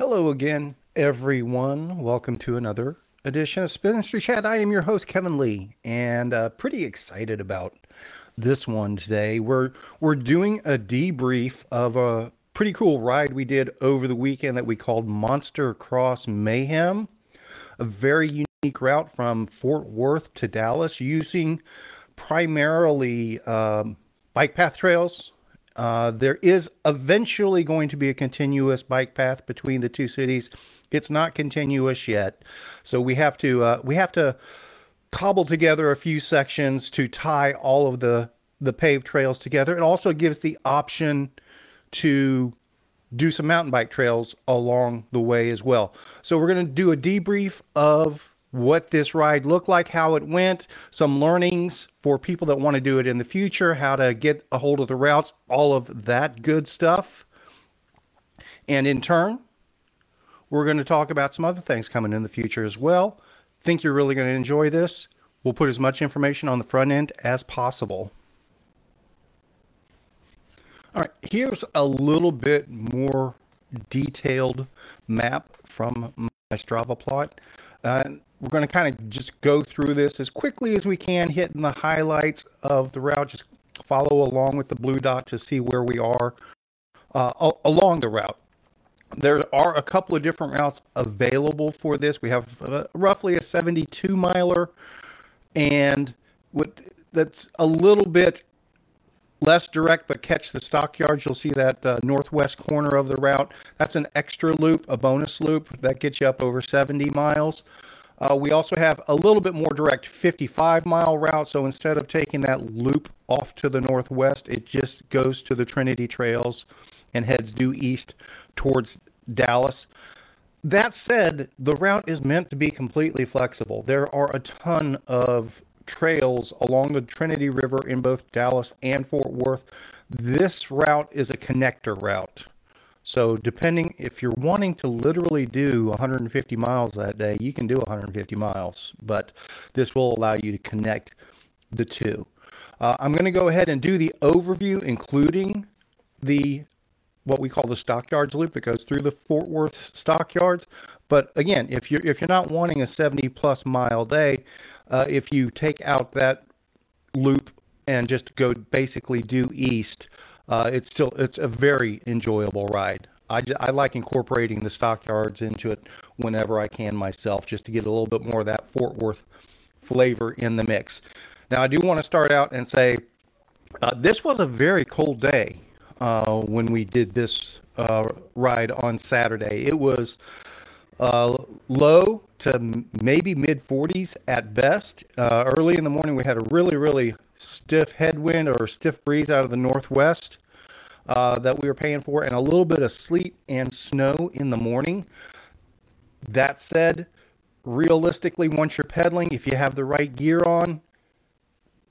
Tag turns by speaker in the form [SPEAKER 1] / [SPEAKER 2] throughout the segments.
[SPEAKER 1] Hello again, everyone. Welcome to another edition of Spinistry Chat. I am your host, Kevin Lee, and uh, pretty excited about this one today. We're we're doing a debrief of a pretty cool ride we did over the weekend that we called Monster Cross Mayhem, a very unique route from Fort Worth to Dallas using primarily um, bike path trails uh, there is eventually going to be a continuous bike path between the two cities. It's not continuous yet, so we have to uh, we have to cobble together a few sections to tie all of the the paved trails together. It also gives the option to do some mountain bike trails along the way as well. So we're going to do a debrief of what this ride looked like, how it went, some learnings for people that want to do it in the future, how to get a hold of the routes, all of that good stuff. And in turn, we're going to talk about some other things coming in the future as well. Think you're really going to enjoy this. We'll put as much information on the front end as possible. All right, here's a little bit more detailed map from my Strava plot. Uh, we're going to kind of just go through this as quickly as we can, hitting the highlights of the route. Just follow along with the blue dot to see where we are uh, along the route. There are a couple of different routes available for this. We have uh, roughly a 72 miler, and that's a little bit less direct, but catch the stockyards. You'll see that uh, northwest corner of the route. That's an extra loop, a bonus loop that gets you up over 70 miles. Uh, we also have a little bit more direct 55 mile route. So instead of taking that loop off to the northwest, it just goes to the Trinity Trails and heads due east towards Dallas. That said, the route is meant to be completely flexible. There are a ton of trails along the Trinity River in both Dallas and Fort Worth. This route is a connector route. So, depending if you're wanting to literally do 150 miles that day, you can do 150 miles, but this will allow you to connect the two. Uh, I'm going to go ahead and do the overview, including the what we call the stockyards loop that goes through the Fort Worth stockyards. But again, if you're if you're not wanting a 70 plus mile day, uh, if you take out that loop and just go basically due east, uh, it's still it's a very enjoyable ride. I, I like incorporating the stockyards into it whenever I can myself, just to get a little bit more of that Fort Worth flavor in the mix. Now, I do want to start out and say uh, this was a very cold day uh, when we did this uh, ride on Saturday. It was uh, low to maybe mid 40s at best. Uh, early in the morning, we had a really, really stiff headwind or stiff breeze out of the northwest uh, that we were paying for, and a little bit of sleet and snow in the morning. That said, realistically, once you're pedaling, if you have the right gear on,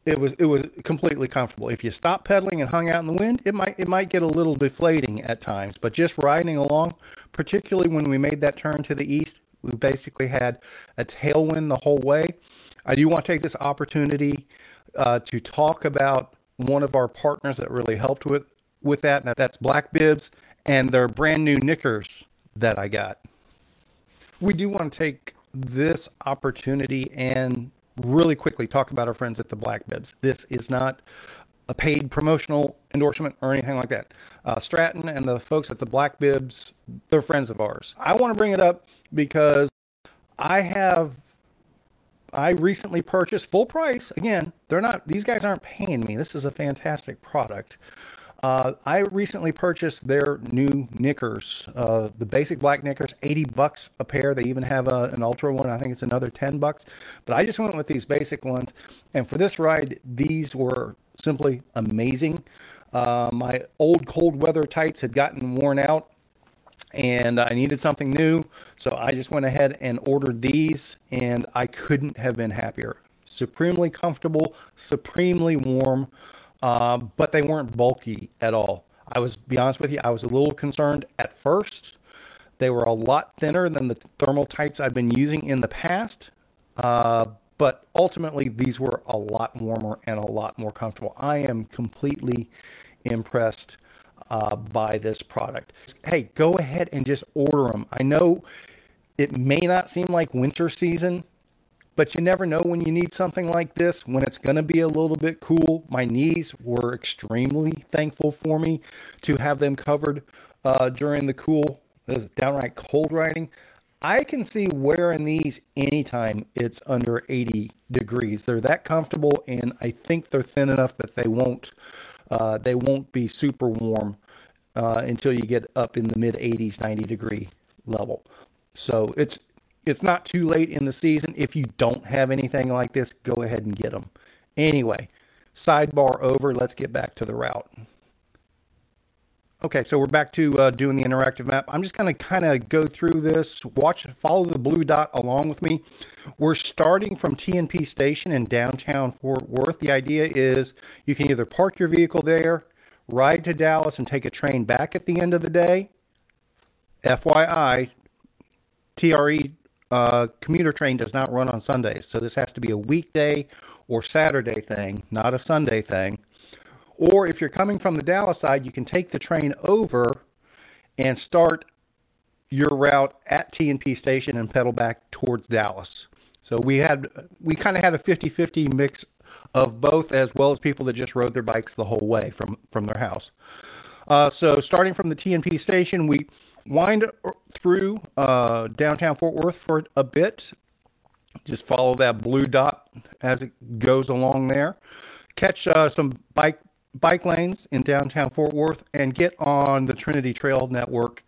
[SPEAKER 1] it was it was completely comfortable. If you stop pedaling and hung out in the wind, it might it might get a little deflating at times. But just riding along, particularly when we made that turn to the east, we basically had a tailwind the whole way. I do want to take this opportunity uh, to talk about one of our partners that really helped with with that. And that's Black Bibs and their brand new knickers that I got. We do want to take this opportunity and really quickly talk about our friends at the Black Bibs. This is not a paid promotional endorsement or anything like that. Uh, Stratton and the folks at the Black Bibs, they're friends of ours. I want to bring it up because I have I recently purchased full price. Again, they're not; these guys aren't paying me. This is a fantastic product. Uh, I recently purchased their new knickers, uh, the basic black knickers, 80 bucks a pair. They even have a, an ultra one. I think it's another 10 bucks. But I just went with these basic ones. And for this ride, these were simply amazing. Uh, my old cold weather tights had gotten worn out and I needed something new. So I just went ahead and ordered these, and I couldn't have been happier. Supremely comfortable, supremely warm, uh, but they weren't bulky at all. I was, be honest with you, I was a little concerned at first. They were a lot thinner than the thermal tights I've been using in the past, uh, but ultimately these were a lot warmer and a lot more comfortable. I am completely impressed uh, buy this product. Hey, go ahead and just order them. I know it may not seem like winter season, but you never know when you need something like this when it's going to be a little bit cool. My knees were extremely thankful for me to have them covered uh, during the cool, downright cold riding. I can see wearing these anytime it's under 80 degrees. They're that comfortable, and I think they're thin enough that they won't uh, they won't be super warm uh, until you get up in the mid 80s, 90 degree level. So it's it's not too late in the season. If you don't have anything like this, go ahead and get them. Anyway, sidebar over. Let's get back to the route. Okay, so we're back to uh, doing the interactive map. I'm just going to kind of go through this, watch, follow the blue dot along with me. We're starting from T&P Station in downtown Fort Worth. The idea is you can either park your vehicle there, ride to Dallas, and take a train back at the end of the day. FYI, TRE uh, commuter train does not run on Sundays, so this has to be a weekday or Saturday thing, not a Sunday thing. Or if you're coming from the Dallas side, you can take the train over and start your route at T&P station and pedal back towards Dallas. So we had we kind of had a 50-50 mix of both as well as people that just rode their bikes the whole way from from their house. Uh, so starting from the T&P station, we wind through uh, downtown Fort Worth for a bit. Just follow that blue dot as it goes along there. Catch uh, some bike bike lanes in downtown Fort Worth and get on the Trinity Trail network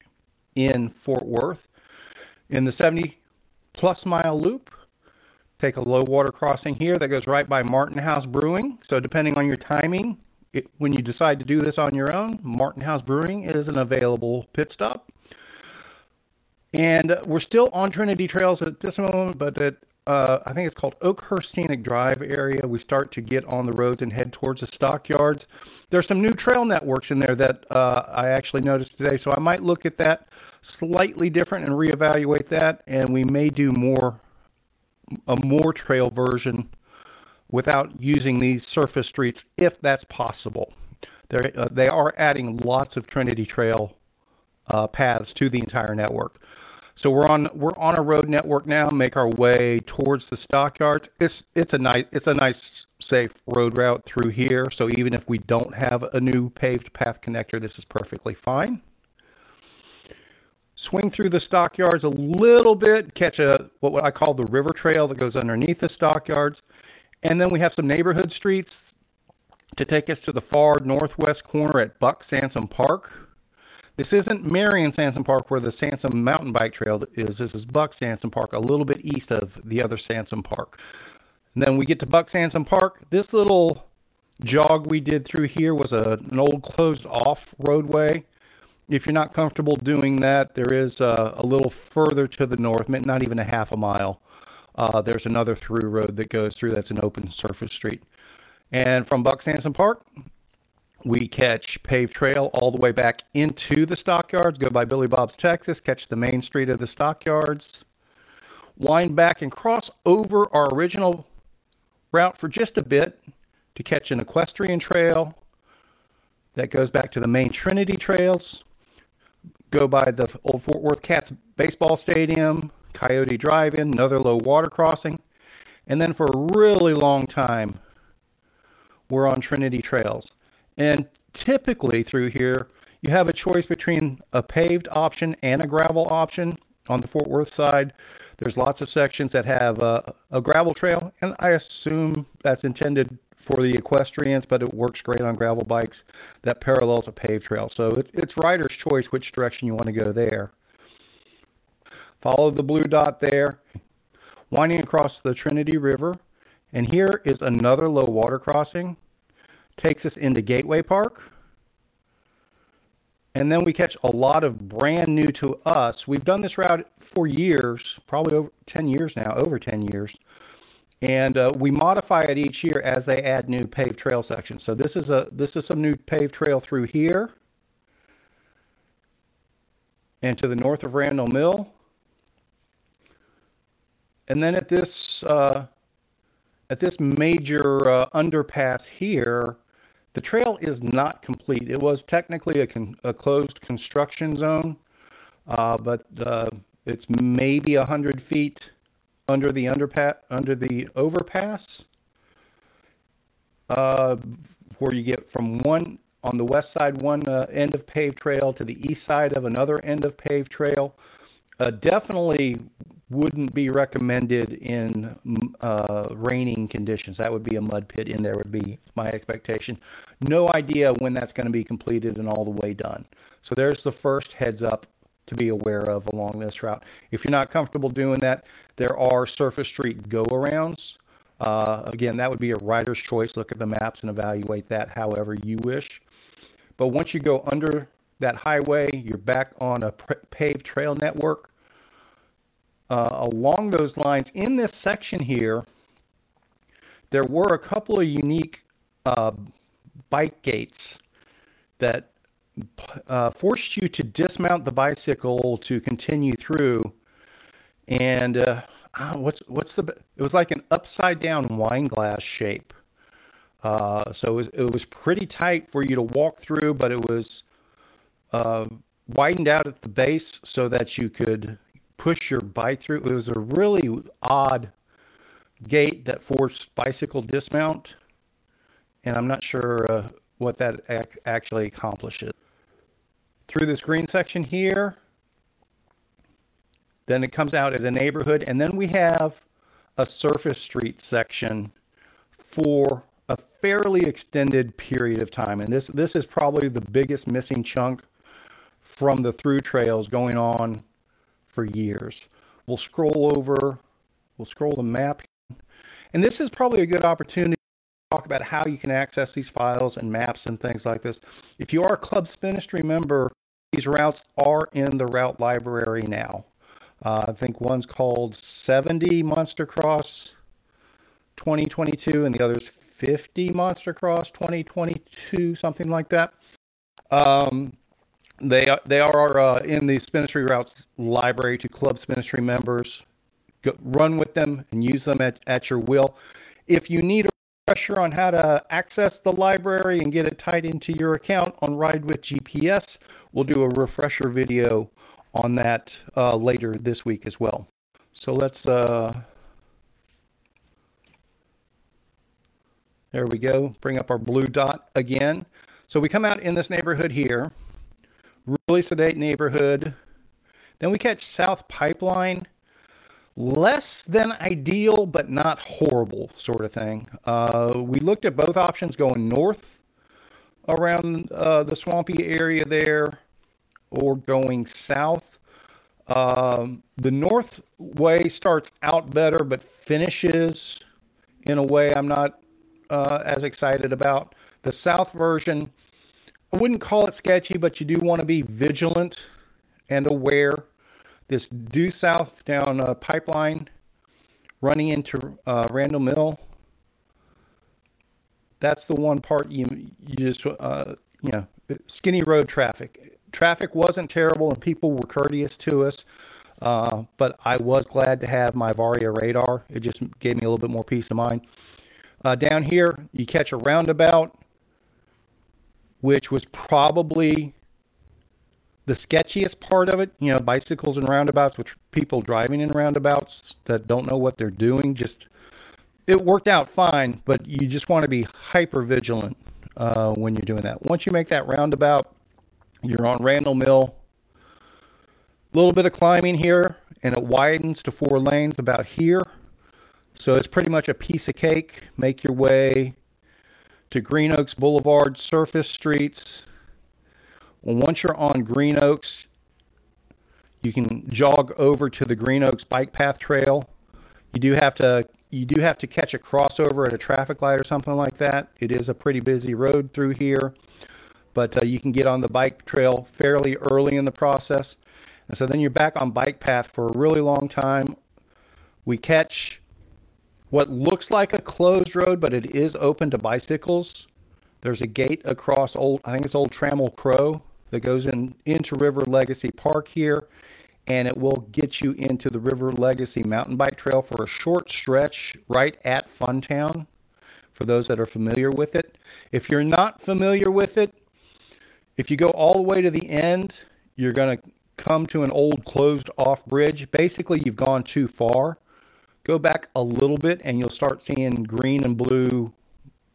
[SPEAKER 1] in Fort Worth. In the 70 plus mile loop, take a low water crossing here that goes right by Martin House Brewing. So, depending on your timing, it, when you decide to do this on your own, Martin House Brewing is an available pit stop. And we're still on Trinity Trails at this moment, but at uh, I think it's called Oakhurst Scenic Drive area. We start to get on the roads and head towards the stockyards. There's some new trail networks in there that uh, I actually noticed today, so I might look at that slightly different and reevaluate that, and we may do more a more trail version without using these surface streets if that's possible. Uh, they are adding lots of Trinity Trail uh, paths to the entire network. So we're on we're on a road network now. Make our way towards the stockyards. It's it's a nice it's a nice safe road route through here. So even if we don't have a new paved path connector, this is perfectly fine. Swing through the stockyards a little bit, catch a what I call the river trail that goes underneath the stockyards, and then we have some neighborhood streets to take us to the far northwest corner at Buck Sansom Park. This isn't Marion Sansom Park where the Sansom mountain bike trail is. This is Buck Sansom Park, a little bit east of the other Sansom Park. And then we get to Buck Sansom Park. This little jog we did through here was a, an old closed off roadway. If you're not comfortable doing that, there is a, a little further to the north, not even a half a mile. Uh, there's another through road that goes through that's an open surface street. And from Buck Sansom Park, we catch paved trail all the way back into the stockyards, go by Billy Bob's Texas, catch the main street of the stockyards, wind back and cross over our original route for just a bit to catch an equestrian trail that goes back to the main Trinity trails, go by the old Fort Worth Cats baseball stadium, Coyote Drive In, another low water crossing, and then for a really long time, we're on Trinity trails. And typically through here, you have a choice between a paved option and a gravel option on the Fort Worth side. There's lots of sections that have a, a gravel trail, and I assume that's intended for the equestrians, but it works great on gravel bikes that parallels a paved trail. So it's, it's rider's choice which direction you want to go there. Follow the blue dot there, winding across the Trinity River. And here is another low water crossing takes us into Gateway Park. And then we catch a lot of brand new to us. We've done this route for years, probably over 10 years now, over 10 years. And uh, we modify it each year as they add new paved trail sections. So this is a this is some new paved trail through here. And to the north of Randall Mill. And then at this uh, at this major uh, underpass here, The trail is not complete. It was technically a, con- a closed construction zone, uh, but uh, it's maybe 100 feet under the underpass, under the overpass, uh, where you get from one on the west side, one uh, end of paved trail to the east side of another end of paved trail. Uh, definitely wouldn't be recommended in uh, raining conditions. That would be a mud pit in there, would be my expectation. No idea when that's going to be completed and all the way done. So there's the first heads up to be aware of along this route. If you're not comfortable doing that, there are surface street go arounds. Uh, again, that would be a rider's choice. Look at the maps and evaluate that however you wish. But once you go under that highway, you're back on a paved trail network. Uh, along those lines, in this section here, there were a couple of unique uh, bike gates that uh, forced you to dismount the bicycle to continue through. And uh, what's what's the? It was like an upside down wine glass shape. Uh, so it was, it was pretty tight for you to walk through, but it was uh, widened out at the base so that you could push your bike through. It was a really odd gate that forced bicycle dismount, and I'm not sure uh, what that ac- actually accomplishes. Through this green section here, then it comes out at a neighborhood, and then we have a surface street section for a fairly extended period of time. And this this is probably the biggest missing chunk from the through trails going on for years. We'll scroll over, we'll scroll the map. And this is probably a good opportunity to talk about how you can access these files and maps and things like this. If you are a Club Spinistry member, these routes are in the route library now. Uh, I think one's called 70 Monster Cross 2022 and the other's 50 Monster Cross 2022, something like that. Um, they are, they are uh, in the Spinistry Routes library to Club Spinistry members. Go, run with them and use them at, at your will. If you need a refresher on how to access the library and get it tied into your account on Ride with GPS, we'll do a refresher video on that uh, later this week as well. So let's uh, There we go. Bring up our blue dot again. So we come out in this neighborhood here, really sedate neighborhood. Then we catch South Pipeline, less than ideal, but not horrible sort of thing. Uh, we looked at both options going north around uh, the swampy area there or going south. Um, the north way starts out better, but finishes in a way I'm not uh, as excited about. The South version, I wouldn't call it sketchy, but you do want to be vigilant and aware. This due south down a pipeline running into uh, Randall Mill. That's the one part you you just uh, you know skinny road traffic. Traffic wasn't terrible and people were courteous to us. Uh, but I was glad to have my Varia radar. It just gave me a little bit more peace of mind. Uh, down here, you catch a roundabout, which was probably the sketchiest part of it. You know, bicycles and roundabouts, which people driving in roundabouts that don't know what they're doing. Just it worked out fine, but you just want to be hyper vigilant uh, when you're doing that. Once you make that roundabout, you're on Randall Mill. A little bit of climbing here, and it widens to four lanes about here. So it's pretty much a piece of cake. Make your way to Green Oaks Boulevard surface streets. Once you're on Green Oaks, you can jog over to the Green Oaks bike path trail. You do have to you do have to catch a crossover at a traffic light or something like that. It is a pretty busy road through here, but uh, you can get on the bike trail fairly early in the process. And so then you're back on bike path for a really long time. We catch what looks like a closed road, but it is open to bicycles. There's a gate across old, I think it's Old Trammell Crow that goes in into River Legacy Park here, and it will get you into the River Legacy mountain bike trail for a short stretch right at Funtown. for those that are familiar with it. If you're not familiar with it, if you go all the way to the end, you're going to come to an old closed off bridge. Basically, you've gone too far. Go back a little bit and you'll start seeing green and blue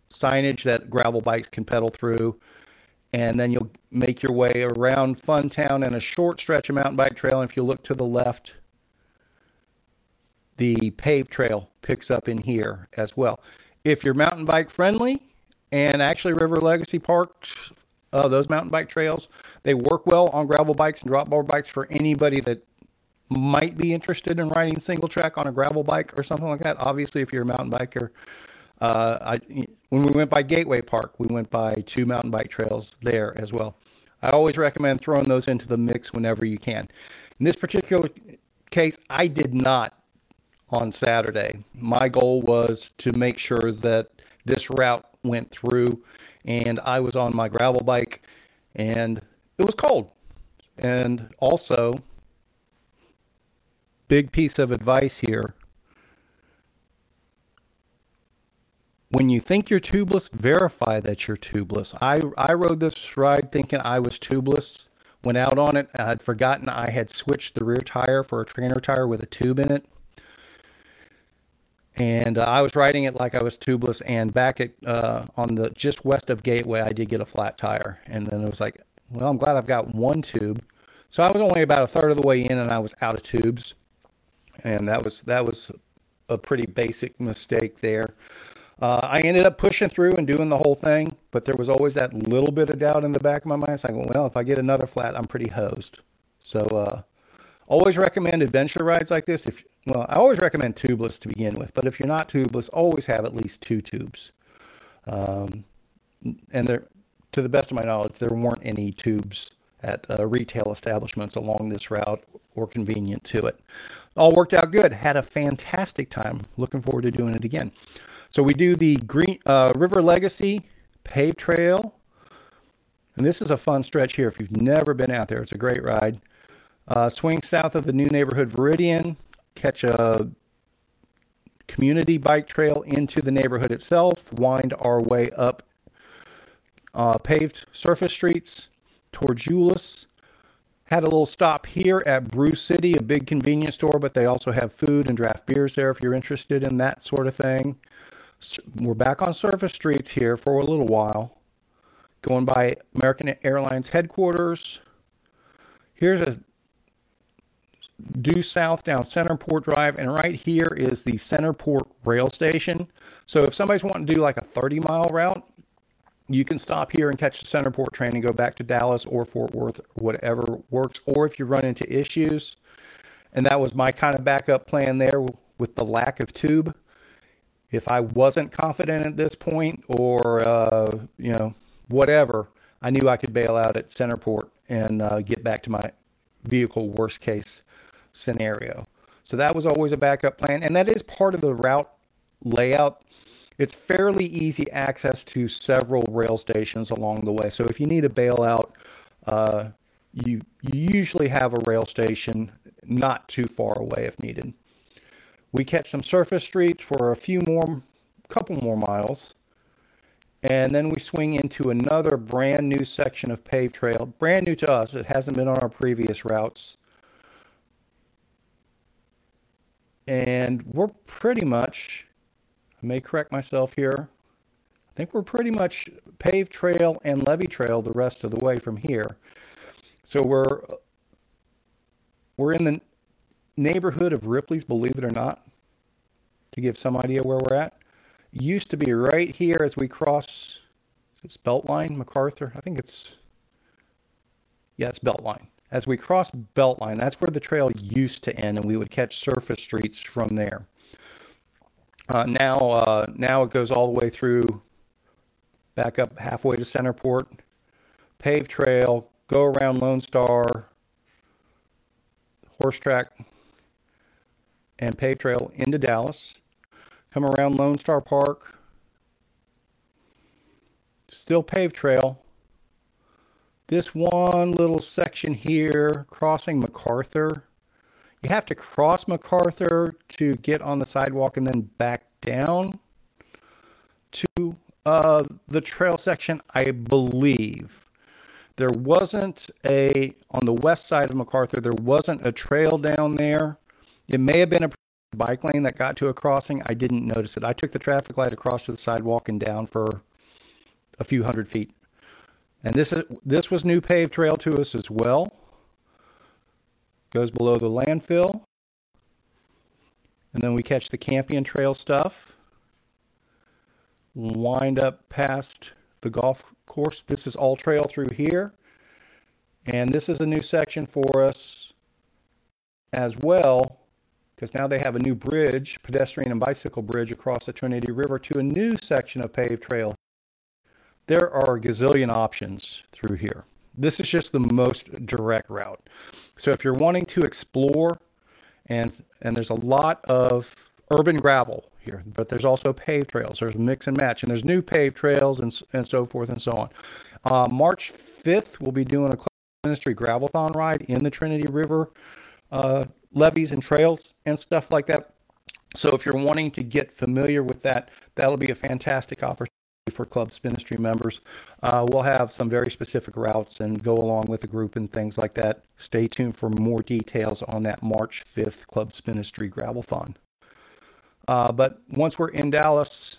[SPEAKER 1] signage that gravel bikes can pedal through. And then you'll make your way around Funtown and a short stretch of mountain bike trail. And if you look to the left, the paved trail picks up in here as well. If you're mountain bike friendly, and actually River Legacy Parks, uh, those mountain bike trails, they work well on gravel bikes and drop bar bikes for anybody that might be interested in riding single track on a gravel bike or something like that. Obviously, if you're a mountain biker, uh, I, when we went by Gateway Park, we went by two mountain bike trails there as well. I always recommend throwing those into the mix whenever you can. In this particular case, I did not on Saturday. My goal was to make sure that this route went through, and I was on my gravel bike, and it was cold. And also, big piece of advice here when you think you're tubeless, verify that you're tubeless. I, I rode this ride thinking I was tubeless. Went out on it. I had forgotten I had switched the rear tire for a trainer tire with a tube in it and uh, I was riding it like I was tubeless. And back at uh, on the just west of Gateway, I did get a flat tire, and then it was like, well, I'm glad I've got one tube. So I was only about a third of the way in, and I was out of tubes, and that was that was a pretty basic mistake there. Uh, I ended up pushing through and doing the whole thing, but there was always that little bit of doubt in the back of my mind. It's like, well, if I get another flat, I'm pretty hosed. So uh, always recommend adventure rides like this. If well, I always recommend tubeless to begin with, but if you're not tubeless, always have at least two tubes. Um, and there, to the best of my knowledge, there weren't any tubes at uh, retail establishments along this route or convenient to it. All worked out good. Had a fantastic time. Looking forward to doing it again. So we do the Green uh, River Legacy paved Trail, and this is a fun stretch here. If you've never been out there, it's a great ride. Uh, swing south of the new neighborhood Viridian, catch a community bike trail into the neighborhood itself, wind our way up uh, paved surface streets Euless. Had a little stop here at Brew City, a big convenience store, but they also have food and draft beers there if you're interested in that sort of thing. We're back on surface streets here for a little while, going by American Airlines headquarters. Here's a due south down CentrePort Drive, and right here is the CentrePort rail station. So if somebody's wanting to do like a 30 mile route, you can stop here and catch the CentrePort train and go back to Dallas or Fort Worth, whatever works. Or if you run into issues, and that was my kind of backup plan there with the lack of tube. If I wasn't confident at this point, or uh, you know whatever, I knew I could bail out at CentrePort and uh, get back to my vehicle worst case scenario. So that was always a backup plan. And that is part of the route layout. It's fairly easy access to several rail stations along the way. So if you need a bailout, uh, you, you usually have a rail station not too far away if needed. We catch some surface streets for a few more, couple more miles. And then we swing into another brand new section of paved trail, brand new to us. It hasn't been on our previous routes. And we're pretty much, I may correct myself here, I think we're pretty much paved trail and levee trail the rest of the way from here. So we're we're in the neighborhood of Ripley's, believe it or not, to give some idea where we're at. used to be right here as we cross, is it Beltline, MacArthur? I think it's, yeah, it's Beltline. As we cross Beltline, that's where the trail used to end, and we would catch surface streets from there. Uh, now, uh, now it goes all the way through, back up halfway to CentrePort, paved trail, go around Lone Star, horse track, and paved trail into Dallas, come around Lone Star Park, still paved trail, this one little section here, crossing MacArthur, you have to cross MacArthur to get on the sidewalk and then back down to uh, the trail section, I believe there wasn't a on the west side of MacArthur. There wasn't a trail down there. It may have been a bike lane that got to a crossing. I didn't notice it. I took the traffic light across to the sidewalk and down for a few hundred feet. And this is this was new paved trail to us as well. Goes below the landfill. And then we catch the Campion Trail stuff. Wind up past the golf course. This is all trail through here. And this is a new section for us as well because now they have a new bridge, pedestrian and bicycle bridge across the Trinity River to a new section of paved trail. There are a gazillion options through here. This is just the most direct route. So if you're wanting to explore, and and there's a lot of urban gravel here, but there's also paved trails. There's mix and match, and there's new paved trails and and so forth and so on. Uh, March 5th, we'll be doing a Spinistry gravelthon ride in the Trinity River uh, levees and trails and stuff like that. So if you're wanting to get familiar with that, that'll be a fantastic opportunity for Club Spinistry members. Uh, we'll have some very specific routes and go along with the group and things like that. Stay tuned for more details on that March 5th Club Spinistry gravel. Uh, but once we're in Dallas,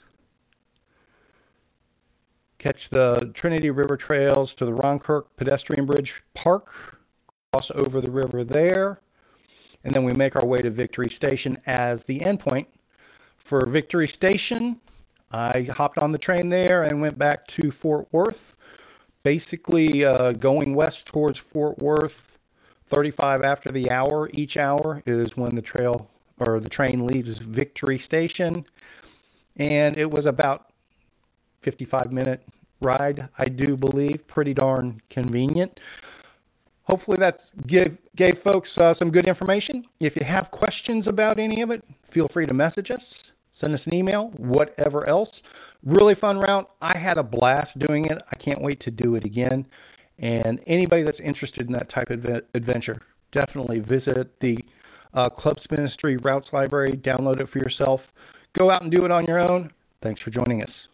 [SPEAKER 1] catch the Trinity River trails to the Ron Kirk Pedestrian Bridge Park, cross over the river there, and then we make our way to Victory Station as the endpoint. For Victory Station, I hopped on the train there and went back to Fort Worth, basically uh, going west towards Fort Worth. 35 after the hour, each hour is when the trail or the train leaves Victory Station. And it was about 55 minute ride, I do believe, pretty darn convenient hopefully that's give gave folks uh, some good information. If you have questions about any of it, feel free to message us, send us an email, whatever else. Really fun route. I had a blast doing it. I can't wait to do it again. And anybody that's interested in that type of adventure, definitely visit the uh, Club Spinistry Routes Library, download it for yourself. Go out and do it on your own. Thanks for joining us.